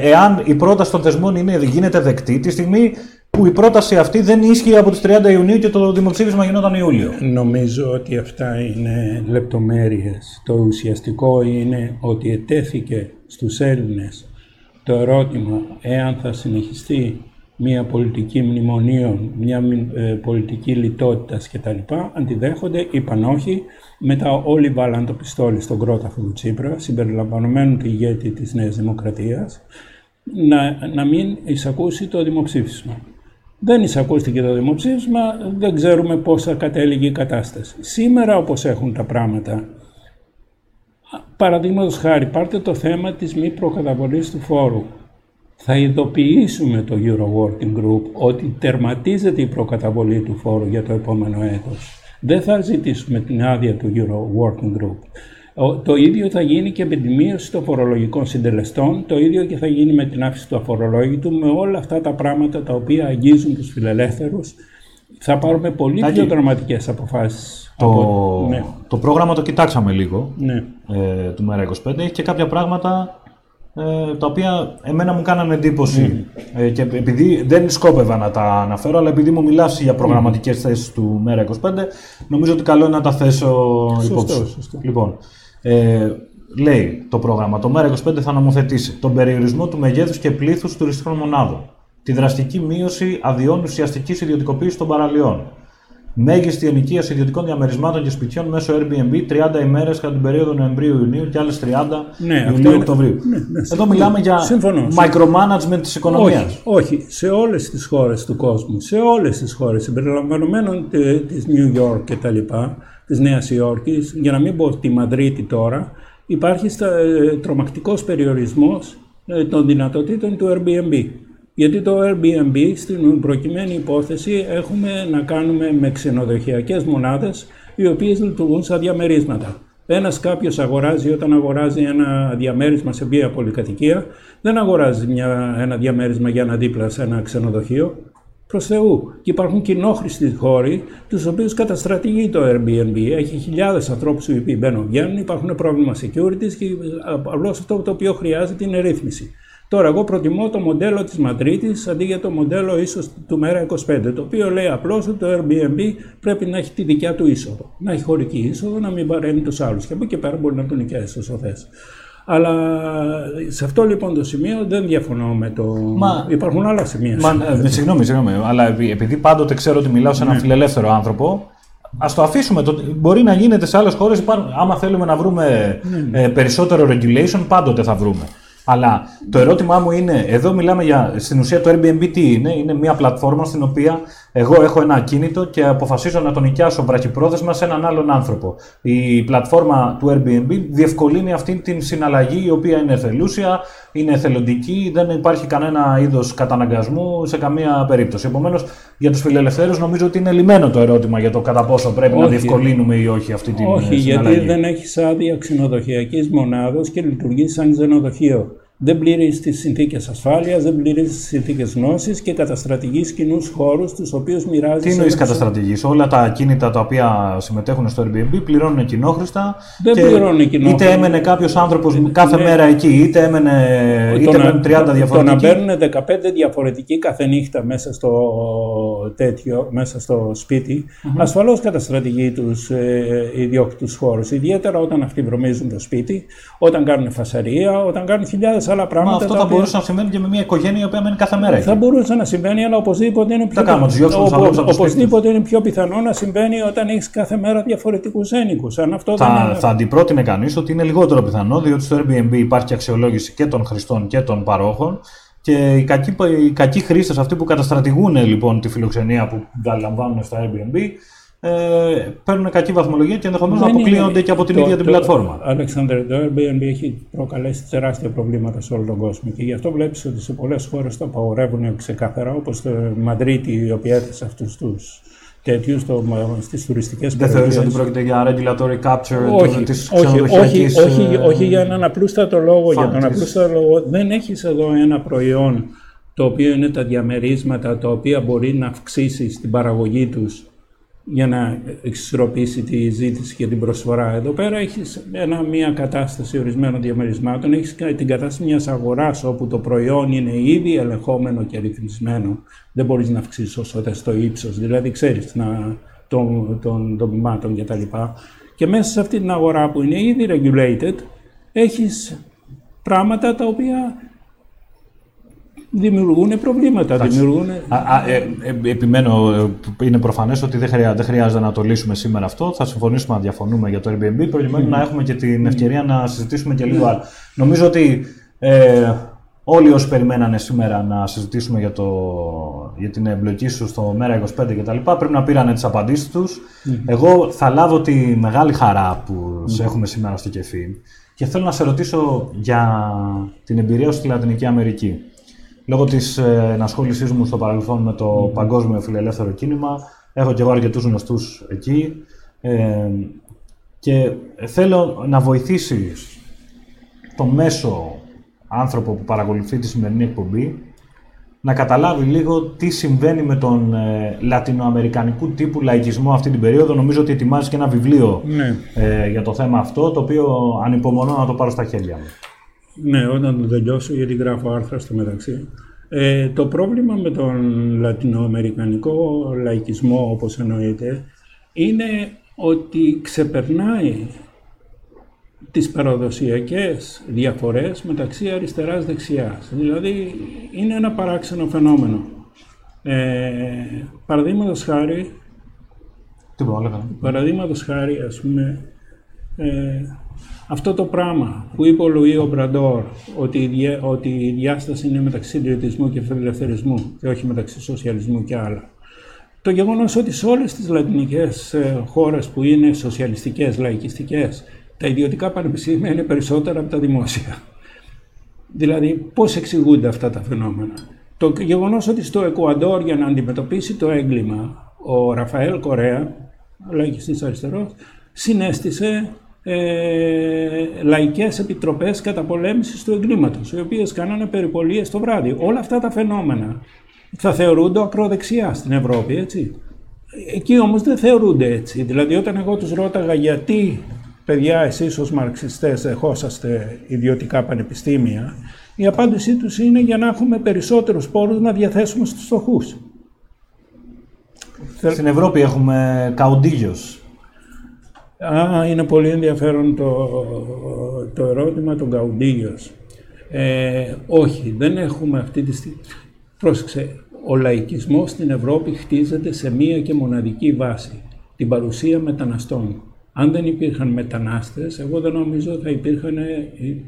εάν η πρόταση των θεσμών είναι, γίνεται δεκτή τη στιγμή που η πρόταση αυτή δεν ίσχυε από τις 30 Ιουνίου και το δημοψήφισμα γινόταν Ιούλιο. Νομίζω ότι αυτά είναι λεπτομέρειες. Το ουσιαστικό είναι ότι ετέθηκε στους Έλληνες το ερώτημα εάν θα συνεχιστεί μια πολιτική μνημονίων, μια ε, πολιτική λιτότητας κτλ. Αντιδέχονται, είπαν όχι. Μετά όλοι βάλαν το πιστόλι στον κρόταφο του Τσίπρα, συμπεριλαμβανομένου του ηγέτη της Νέας Δημοκρατίας, να, να μην εισακούσει το δημοψήφισμα. Δεν εισακούστηκε το δημοψήφισμα, δεν ξέρουμε πώς θα κατέληγε η κατάσταση. Σήμερα όπως έχουν τα πράγματα, παραδείγματος χάρη, πάρτε το θέμα της μη προκαταβολής του φόρου. Θα ειδοποιήσουμε το Euro Working Group ότι τερματίζεται η προκαταβολή του φόρου για το επόμενο έτος. Δεν θα ζητήσουμε την άδεια του Euro Working Group. Το ίδιο θα γίνει και με τη μείωση των φορολογικών συντελεστών, το ίδιο και θα γίνει με την άφηση του αφορολόγητου, με όλα αυτά τα πράγματα τα οποία αγγίζουν τους φιλελεύθερους. Θα πάρουμε πολύ πιο δραματικές αποφάσεις. Το, από... ναι. το πρόγραμμα το κοιτάξαμε λίγο, ναι. ε, του ΜΕΡΑ25. Έχει και κάποια πράγματα ε, τα οποία εμένα μου κάνανε εντύπωση. Mm. Ε, και επειδή δεν σκόπευα να τα αναφέρω, αλλά επειδή μου μιλάς για προγραμματικές mm. θέσεις του ΜΕΡΑ25, νομίζω ότι καλό είναι να τα θέσω υπόψη. Σωστό. Λοιπόν, ε, λέει το πρόγραμμα, το ΜΕΡΑ25 θα νομοθετήσει τον περιορισμό του μεγέθους και πλήθους τουριστικών μονάδων, τη δραστική μείωση αδειών ουσιαστικής ιδιωτικοποίησης των παραλιών, μέγιστη ενοικίαση ιδιωτικών διαμερισμάτων και σπιτιών μέσω Airbnb 30 ημέρες κατά την περίοδο Νοεμβρίου-Ιουνίου και άλλες 30 ναι, Ιουλίου-Οκτωβρίου. Ναι, ναι, Εδώ μιλάμε για συμφωνώ, micromanagement της οικονομίας. Όχι, όχι, σε όλες τις χώρες του κόσμου, σε όλες τις χώρες συμπεριλαμβανομένων της New York κτλ της Νέας Υόρκης, για να μην πω τη Μαδρίτη τώρα, υπάρχει στα, ε, τρομακτικός περιορισμός ε, των δυνατοτήτων του Airbnb. Γιατί το Airbnb στην προκειμένη υπόθεση έχουμε να κάνουμε με ξενοδοχειακές μονάδες οι οποίες λειτουργούν σαν διαμερίσματα. Ένας κάποιος αγοράζει όταν αγοράζει ένα διαμέρισμα σε μία πολυκατοικία, δεν αγοράζει μια, ένα διαμέρισμα για να δίπλα σε ένα ξενοδοχείο, Προς Θεού. Και υπάρχουν κοινόχρηστοι χώροι, τους οποίους καταστρατηγεί το Airbnb. Έχει χιλιάδες ανθρώπους οι οποίοι μπαίνουν βγαίνουν, υπάρχουν πρόβλημα security και απλώς αυτό το οποίο χρειάζεται είναι ρύθμιση. Τώρα, εγώ προτιμώ το μοντέλο της Μαδρίτης αντί για το μοντέλο ίσως του Μέρα 25, το οποίο λέει απλώς ότι το Airbnb πρέπει να έχει τη δικιά του είσοδο. Να έχει χωρική είσοδο, να μην παρέμει τους άλλους. Και από εκεί πέρα μπορεί να τον νοικιάσει όσο θες. Αλλά σε αυτό λοιπόν το σημείο δεν διαφωνώ με το. Μα, Υπάρχουν άλλα σημεία. Μα, ε, συγγνώμη, συγγνώμη. Αλλά επειδή πάντοτε ξέρω ότι μιλάω σε έναν ναι. φιλελεύθερο άνθρωπο, Α το αφήσουμε. Το, μπορεί να γίνεται σε άλλες χώρες. Άμα θέλουμε να βρούμε ναι, ναι. Ε, περισσότερο regulation, πάντοτε θα βρούμε. Αλλά το ερώτημά μου είναι, εδώ μιλάμε για, στην ουσία το Airbnb τι είναι, είναι μια πλατφόρμα στην οποία εγώ έχω ένα ακίνητο και αποφασίζω να τον νοικιάσω βραχυπρόθεσμα σε έναν άλλον άνθρωπο. Η πλατφόρμα του Airbnb διευκολύνει αυτή την συναλλαγή η οποία είναι εθελούσια, είναι εθελοντική, δεν υπάρχει κανένα είδος καταναγκασμού σε καμία περίπτωση. Επομένως, για τους φιλελευθέρους νομίζω ότι είναι λιμένο το ερώτημα για το κατά πόσο πρέπει να διευκολύνουμε ή όχι αυτή την όχι, συναλλαγή. Όχι, γιατί δεν έχεις άδεια ξενοδοχειακής μονάδο και λειτουργείς σαν ξενοδοχείο δεν πλήρεις τις συνθήκες ασφάλειας, δεν πλήρεις τις συνθήκες γνώσης και καταστρατηγείς κοινούς χώρους τους οποίους μοιράζεις. Τι εννοείς καταστρατηγείς, Όλα τα ακίνητα τα οποία συμμετέχουν στο Airbnb πληρώνουν κοινόχρηστα. Δεν και πληρώνουν κοινόχρηστα. Είτε έμενε κάποιος άνθρωπος κάθε ναι. μέρα εκεί, είτε έμενε είτε να, 30 διαφορετικοί. Το να παίρνουν 15 διαφορετικοί κάθε νύχτα μέσα στο τέτοιο μέσα στο σπίτι, mm-hmm. ασφαλώς καταστρατηγεί τους ε, ιδιόκτητους χώρους, ιδιαίτερα όταν αυτοί βρωμίζουν το σπίτι, όταν κάνουν φασαρία, όταν κάνουν χιλιάδες άλλα πράγματα. Μα αυτό θα οποία... μπορούσε να συμβαίνει και με μια οικογένεια η οποία μένει κάθε μέρα. Θα μπορούσε να συμβαίνει, αλλά οπωσδήποτε είναι πιο, κάνουμε, οπο... οπωσδήποτε είναι πιο πιθανό να συμβαίνει όταν έχεις κάθε μέρα διαφορετικούς ένοικου. θα, είναι... θα αντιπρότεινε κανείς ότι είναι λιγότερο πιθανό, διότι στο Airbnb υπάρχει αξιολόγηση και των χρηστών και των παρόχων και οι κακοί, οι κακοί χρήστες, αυτοί που καταστρατηγούν λοιπόν τη φιλοξενία που λαμβάνουν στο Airbnb, ε, παίρνουν κακή βαθμολογία και ενδεχομένως να αποκλείονται και από την το, ίδια την το, πλατφόρμα. Αλέξανδρε, το Airbnb έχει προκαλέσει τεράστια προβλήματα σε όλο τον κόσμο και γι' αυτό βλέπεις ότι σε πολλές χώρες το απαγορεύουν ξεκάθαρα, όπως το Μαδρίτη, η οποία έθεσε αυτούς τους τέτοιους στις τουριστικές περιοχέ. Δεν θεωρείς ότι πρόκειται για regulatory capture όχι, της όχι, όχι, όχι, όχι, για έναν απλούστατο λόγο. Για τον απλούστατο λόγο δεν έχεις εδώ ένα προϊόν το οποίο είναι τα διαμερίσματα τα οποία μπορεί να αυξήσει την παραγωγή τους για να εξισορροπήσει τη ζήτηση και την προσφορά. Εδώ πέρα έχεις μια κατάσταση ορισμένων διαμερισμάτων, έχεις την κατάσταση μιας αγοράς όπου το προϊόν είναι ήδη ελεγχόμενο και ρυθμισμένο. Δεν μπορείς να αυξήσεις όσο στο ύψος, δηλαδή ξέρεις των, των δομημάτων κτλ. Και, και μέσα σε αυτή την αγορά που είναι ήδη regulated, έχεις πράγματα τα οποία δημιουργούν προβλήματα. Δημιουργούν... Α, α, ε, ε, επιμένω, ε, είναι προφανές ότι δεν χρειάζεται, δεν χρειάζεται να το λύσουμε σήμερα αυτό. Θα συμφωνήσουμε να διαφωνούμε για το Airbnb, προκειμένου mm. να έχουμε και την ευκαιρία να συζητήσουμε και λίγο mm. άλλο. Νομίζω ότι ε, όλοι όσοι περιμένανε σήμερα να συζητήσουμε για, το, για την εμπλοκή σου στο Μέρα 25 κτλ. πρέπει να πήραν τις απαντήσεις τους. Mm. Εγώ θα λάβω τη μεγάλη χαρά που σε έχουμε σήμερα στο κεφί και θέλω να σε ρωτήσω για την εμπειρία σου στη Λατινική Αμερική. Λόγω της ε, ενασχόλησής μου στο παρελθόν με το παγκόσμιο φιλελεύθερο κίνημα, έχω και εγώ αρκετούς γνωστούς εκεί. Ε, και θέλω να βοηθήσεις το μέσο άνθρωπο που παρακολουθεί τη σημερινή εκπομπή να καταλάβει λίγο τι συμβαίνει με τον ε, λατινοαμερικανικού τύπου λαϊκισμό αυτή την περίοδο. Νομίζω ότι ετοιμάζει και ένα βιβλίο ναι. ε, για το θέμα αυτό, το οποίο ανυπομονώ να το πάρω στα χέρια μου. Ναι, όταν το τελειώσω, γιατί γράφω άρθρα στο μεταξύ. Ε, το πρόβλημα με τον λατινοαμερικανικό λαϊκισμό, όπως εννοείται, είναι ότι ξεπερνάει τις παραδοσιακές διαφορές μεταξύ αριστεράς-δεξιάς. Δηλαδή, είναι ένα παράξενο φαινόμενο. Ε, παραδείγματος χάρη, παραδείγματος χάρη, ας πούμε, ε, αυτό το πράγμα που είπε ο Λουί Ομπραντόρ, ότι, η ότι η διάσταση είναι μεταξύ συντηρητισμού και φιλελευθερισμού και όχι μεταξύ σοσιαλισμού και άλλα. Το γεγονός ότι σε όλες τις λατινικές ε, χώρες που είναι σοσιαλιστικές, λαϊκιστικές, τα ιδιωτικά πανεπιστήμια είναι περισσότερα από τα δημόσια. Δηλαδή, πώς εξηγούνται αυτά τα φαινόμενα; Το γεγονός ότι στο Εκουαντόρ για να αντιμετωπίσει το έγκλημα, ο Ραφαέλ Κορέα, λαϊκιστής αριστερός, συνέστησε ε, λαϊκές επιτροπές καταπολέμησης του εγκλήματος, οι οποίες κάνανε περιπολίες το βράδυ. Όλα αυτά τα φαινόμενα θα θεωρούνται ακροδεξιά στην Ευρώπη, έτσι. Εκεί όμως δεν θεωρούνται έτσι. Δηλαδή όταν εγώ τους ρώταγα γιατί παιδιά εσείς ως μαρξιστές δεχόσαστε ιδιωτικά πανεπιστήμια, η απάντησή τους είναι για να έχουμε περισσότερους πόρους να διαθέσουμε στους φτωχούς. Στην Ευρώπη έχουμε καουντίγιος Α, είναι πολύ ενδιαφέρον το, το ερώτημα των Καουντίγιος. Ε, όχι, δεν έχουμε αυτή τη στιγμή. Πρόσεξε, ο λαϊκισμός στην Ευρώπη χτίζεται σε μία και μοναδική βάση, την παρουσία μεταναστών. Αν δεν υπήρχαν μετανάστες, εγώ δεν νομίζω θα υπήρχαν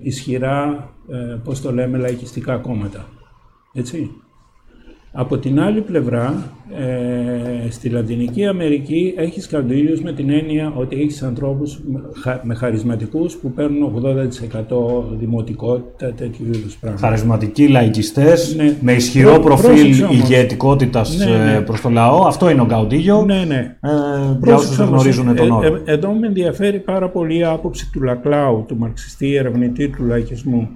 ισχυρά, ε, πώς το λέμε, λαϊκιστικά κόμματα. Έτσι. Από την άλλη πλευρά, ε, στη Λατινική Αμερική έχεις καντήλιους με την έννοια ότι έχεις ανθρώπους με χαρισματικούς που παίρνουν 80% δημοτικότητα, τέτοιου είδους πράγματα. Χαρισματικοί λαϊκιστές, ναι. με ισχυρό Πρό, προφίλ ηγετικότητας ναι, ναι. Ε, προς το λαό. Αυτό είναι ο Καουντίγιο. Ναι, ναι. Ε, για όσους δεν γνωρίζουν τον ε, όρο. Ε, εδώ με ενδιαφέρει πάρα πολύ η άποψη του Λακλάου, του μαρξιστή ερευνητή του λαϊκισμού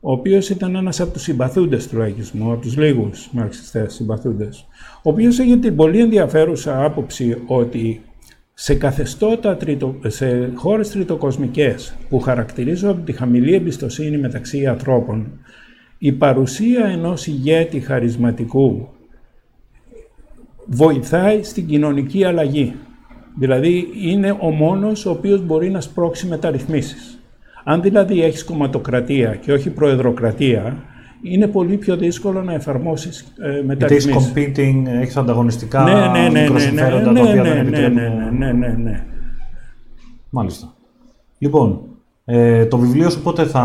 ο οποίος ήταν ένας από τους συμπαθούντες του λαϊκισμού, από τους λίγους μαρξιστές συμπαθούντες, ο οποίος έχει την πολύ ενδιαφέρουσα άποψη ότι σε καθεστώτα, τριτο, σε χώρες τριτοκοσμικές που χαρακτηρίζονται από τη χαμηλή εμπιστοσύνη μεταξύ ανθρώπων, η παρουσία ενός ηγέτη χαρισματικού βοηθάει στην κοινωνική αλλαγή. Δηλαδή είναι ο μόνος ο οποίος μπορεί να σπρώξει μεταρρυθμίσεις. Αν δηλαδή έχεις κομματοκρατία και όχι προεδροκρατία, είναι πολύ πιο δύσκολο να εφαρμόσεις ε, μεταρρυθμίσεις. Γιατί έχεις competing, έχεις ανταγωνιστικά ναι, ναι, ναι, ναι, ναι, ναι, τα οποία ναι, δεν ναι, επιτρέπουν. ναι, ναι, ναι, ναι. Μάλιστα. Λοιπόν, ε, το βιβλίο σου πότε θα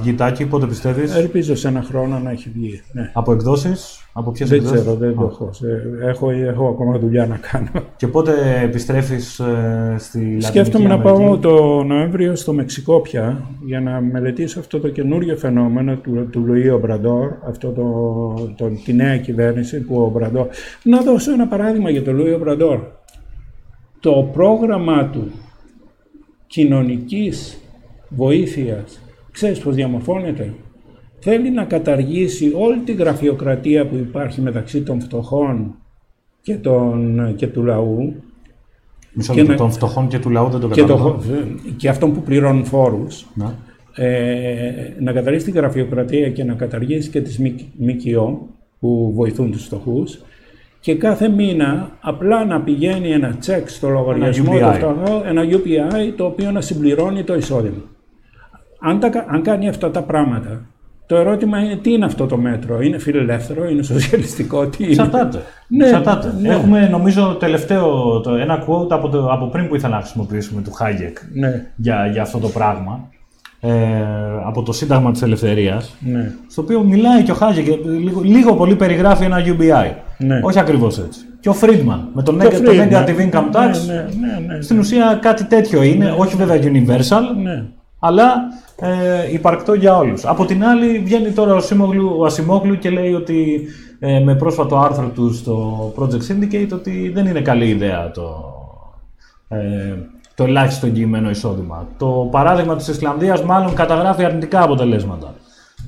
βγει τάκι, πότε πιστεύεις, Ελπίζω σε ένα χρόνο να έχει βγει. Ναι. από εκδόσεις, από ποιες Δεν εκδόσεις; ξέρω, δεν το Α. έχω. Σε- Έχω, έχω ακόμα δουλειά να κάνω. Και πότε επιστρέφεις ε, στη Λατινική Σκέφτομαι να Αμερική. πάω το Νοέμβριο στο Μεξικό πια για να μελετήσω αυτό το καινούριο φαινόμενο του, του Λουί Ομπραντόρ, αυτό το, το, τη νέα κυβέρνηση που ο Ομπραντόρ... Να δώσω ένα παράδειγμα για τον Λουί Ομπραντόρ. Το πρόγραμμα του κοινωνικής βοήθειας, ξέρεις πώς διαμορφώνεται. Θέλει να καταργήσει όλη τη γραφειοκρατία που υπάρχει μεταξύ των φτωχών και, των, και του λαού Μισό και λεπτό, να- των φτωχών και του λαού δεν το και, καταλαβαίνω. το, και αυτών που πληρώνουν φόρους, Ναι. ε, να καταργήσει την γραφειοκρατία και να καταργήσει και τις μικ- ΜΚΟ που βοηθούν τους φτωχούς και κάθε μήνα απλά να πηγαίνει ένα τσεκ στο λογαριασμό UPI. του φτωχού, ένα UPI το οποίο να συμπληρώνει το εισόδημα. Αν, τα, κα- αν κάνει αυτά τα πράγματα, το ερώτημα είναι τι είναι αυτό το μέτρο, είναι φιλελεύθερο, είναι σοσιαλιστικό, τι είναι; Εξαρτάται. Ναι, Εξαρτάται. ναι. Έχουμε νομίζω τελευταίο το, ένα quote από, το, από πριν που ήθελα να χρησιμοποιήσουμε του Χάγεκ Ναι, για, για αυτό το πράγμα. Ε, από το Σύνταγμα της Ελευθερίας ναι, στο οποίο μιλάει και ο Χάγεκ λίγο, λίγο πολύ περιγράφει ένα UBI. Ναι. Όχι ακριβώς έτσι. Και ο Φρίντμαν με το, Το neg- το Friedman. negative income tax. Ναι, ναι, ναι, ναι. Στην ουσία κάτι τέτοιο είναι, όχι βέβαια universal, ναι. Αλλά ε, υπαρκτό για όλους. Από την άλλη βγαίνει τώρα ο, Σίμογλου, ο Ασημόγλου και λέει ότι ε, με πρόσφατο άρθρο του στο Project Syndicate ότι δεν είναι καλή ιδέα το, ε, το ελάχιστο εγγυημένο εισόδημα. Το παράδειγμα της Ισλανδίας μάλλον καταγράφει αρνητικά αποτελέσματα.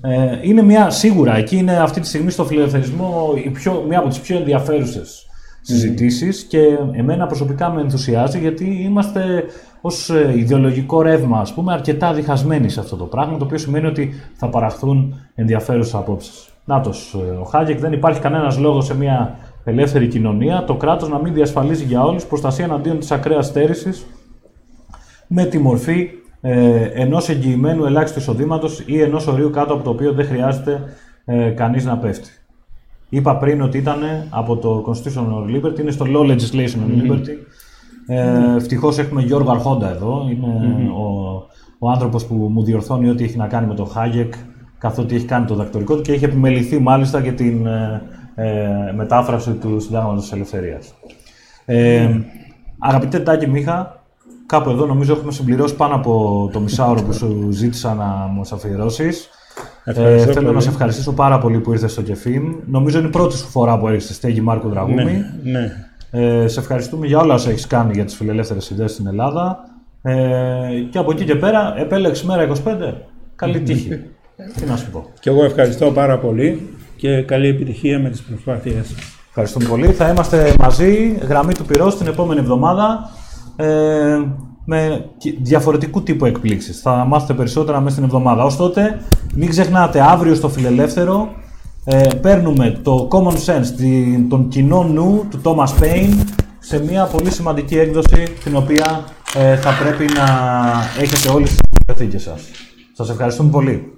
Ε, είναι μια, σίγουρα, εκεί είναι αυτή τη στιγμή στο φιλελευθερισμό η πιο, μια από τις πιο ενδιαφέρουσες συζητήσεις και εμένα προσωπικά με ενθουσιάζει γιατί είμαστε ως ε, ιδεολογικό ρεύμα ας πούμε αρκετά διχασμένοι σε αυτό το πράγμα το οποίο σημαίνει ότι θα παραχθούν ενδιαφέρουσες απόψεις. Νάτος, ε, ο Χάγεκ δεν υπάρχει κανένας λόγος σε μια ελεύθερη κοινωνία το κράτος να μην διασφαλίζει για όλους προστασία εναντίον της ακραίας στέρησης με τη μορφή ε, ενός εγγυημένου ελάχιστου εισοδήματος ή ενός ορίου κάτω από το οποίο δεν χρειάζεται ε, κανείς να πέφτει. Είπα πριν ότι ήταν από το Constitutional Liberty, είναι στο Law Legislation on Liberty. Ε, Ευτυχώς έχουμε Γιώργο Αρχόντα εδώ. Είναι ο, ο άνθρωπος που μου διορθώνει ό,τι έχει να κάνει με το Hayek, καθότι έχει κάνει το δακτορικό του και έχει επιμεληθεί μάλιστα και την ε, ε, μετάφραση του Συντάγματος της Ελευθερίας. Ε, Αγαπητέ Τάκη Μίχα, κάπου εδώ νομίζω έχουμε συμπληρώσει πάνω από το μισάωρο που σου ζήτησα να μου αφιερώσεις. Ε, Ευχαριστώ θέλω πολύ. να σε ευχαριστήσω πάρα πολύ που ήρθες στο Κεφίμ. Νομίζω είναι η πρώτη σου φορά που έρχεσαι στη στέγη Μάρκου Δραγούμη. Ναι, ναι. Ε, σε ευχαριστούμε για όλα όσα έχεις κάνει για τις φιλελεύθερες ιδέες στην Ελλάδα. Ε, και από εκεί και πέρα, επέλεξες μέρα 25. Καλή τύχη. Τι να σου πω. Και εγώ ευχαριστώ πάρα πολύ και καλή επιτυχία με τις προσπάθειές σας. Ευχαριστούμε πολύ. Θα είμαστε μαζί, γραμμή του πυρός, την επόμενη εβδομάδα ε, με κι- διαφορετικού τύπου εκπλήξεις. Θα μάθετε περισσότερα μέσα στην εβδομάδα. Ως τότε, μην ξεχνάτε, αύριο στο Φιλελεύθερο ε, παίρνουμε το Common Sense, την, τον κοινό νου του Thomas Paine σε μια πολύ σημαντική έκδοση την οποία ε, θα πρέπει να έχετε όλες τις καθήκες σας. Σας ευχαριστούμε πολύ.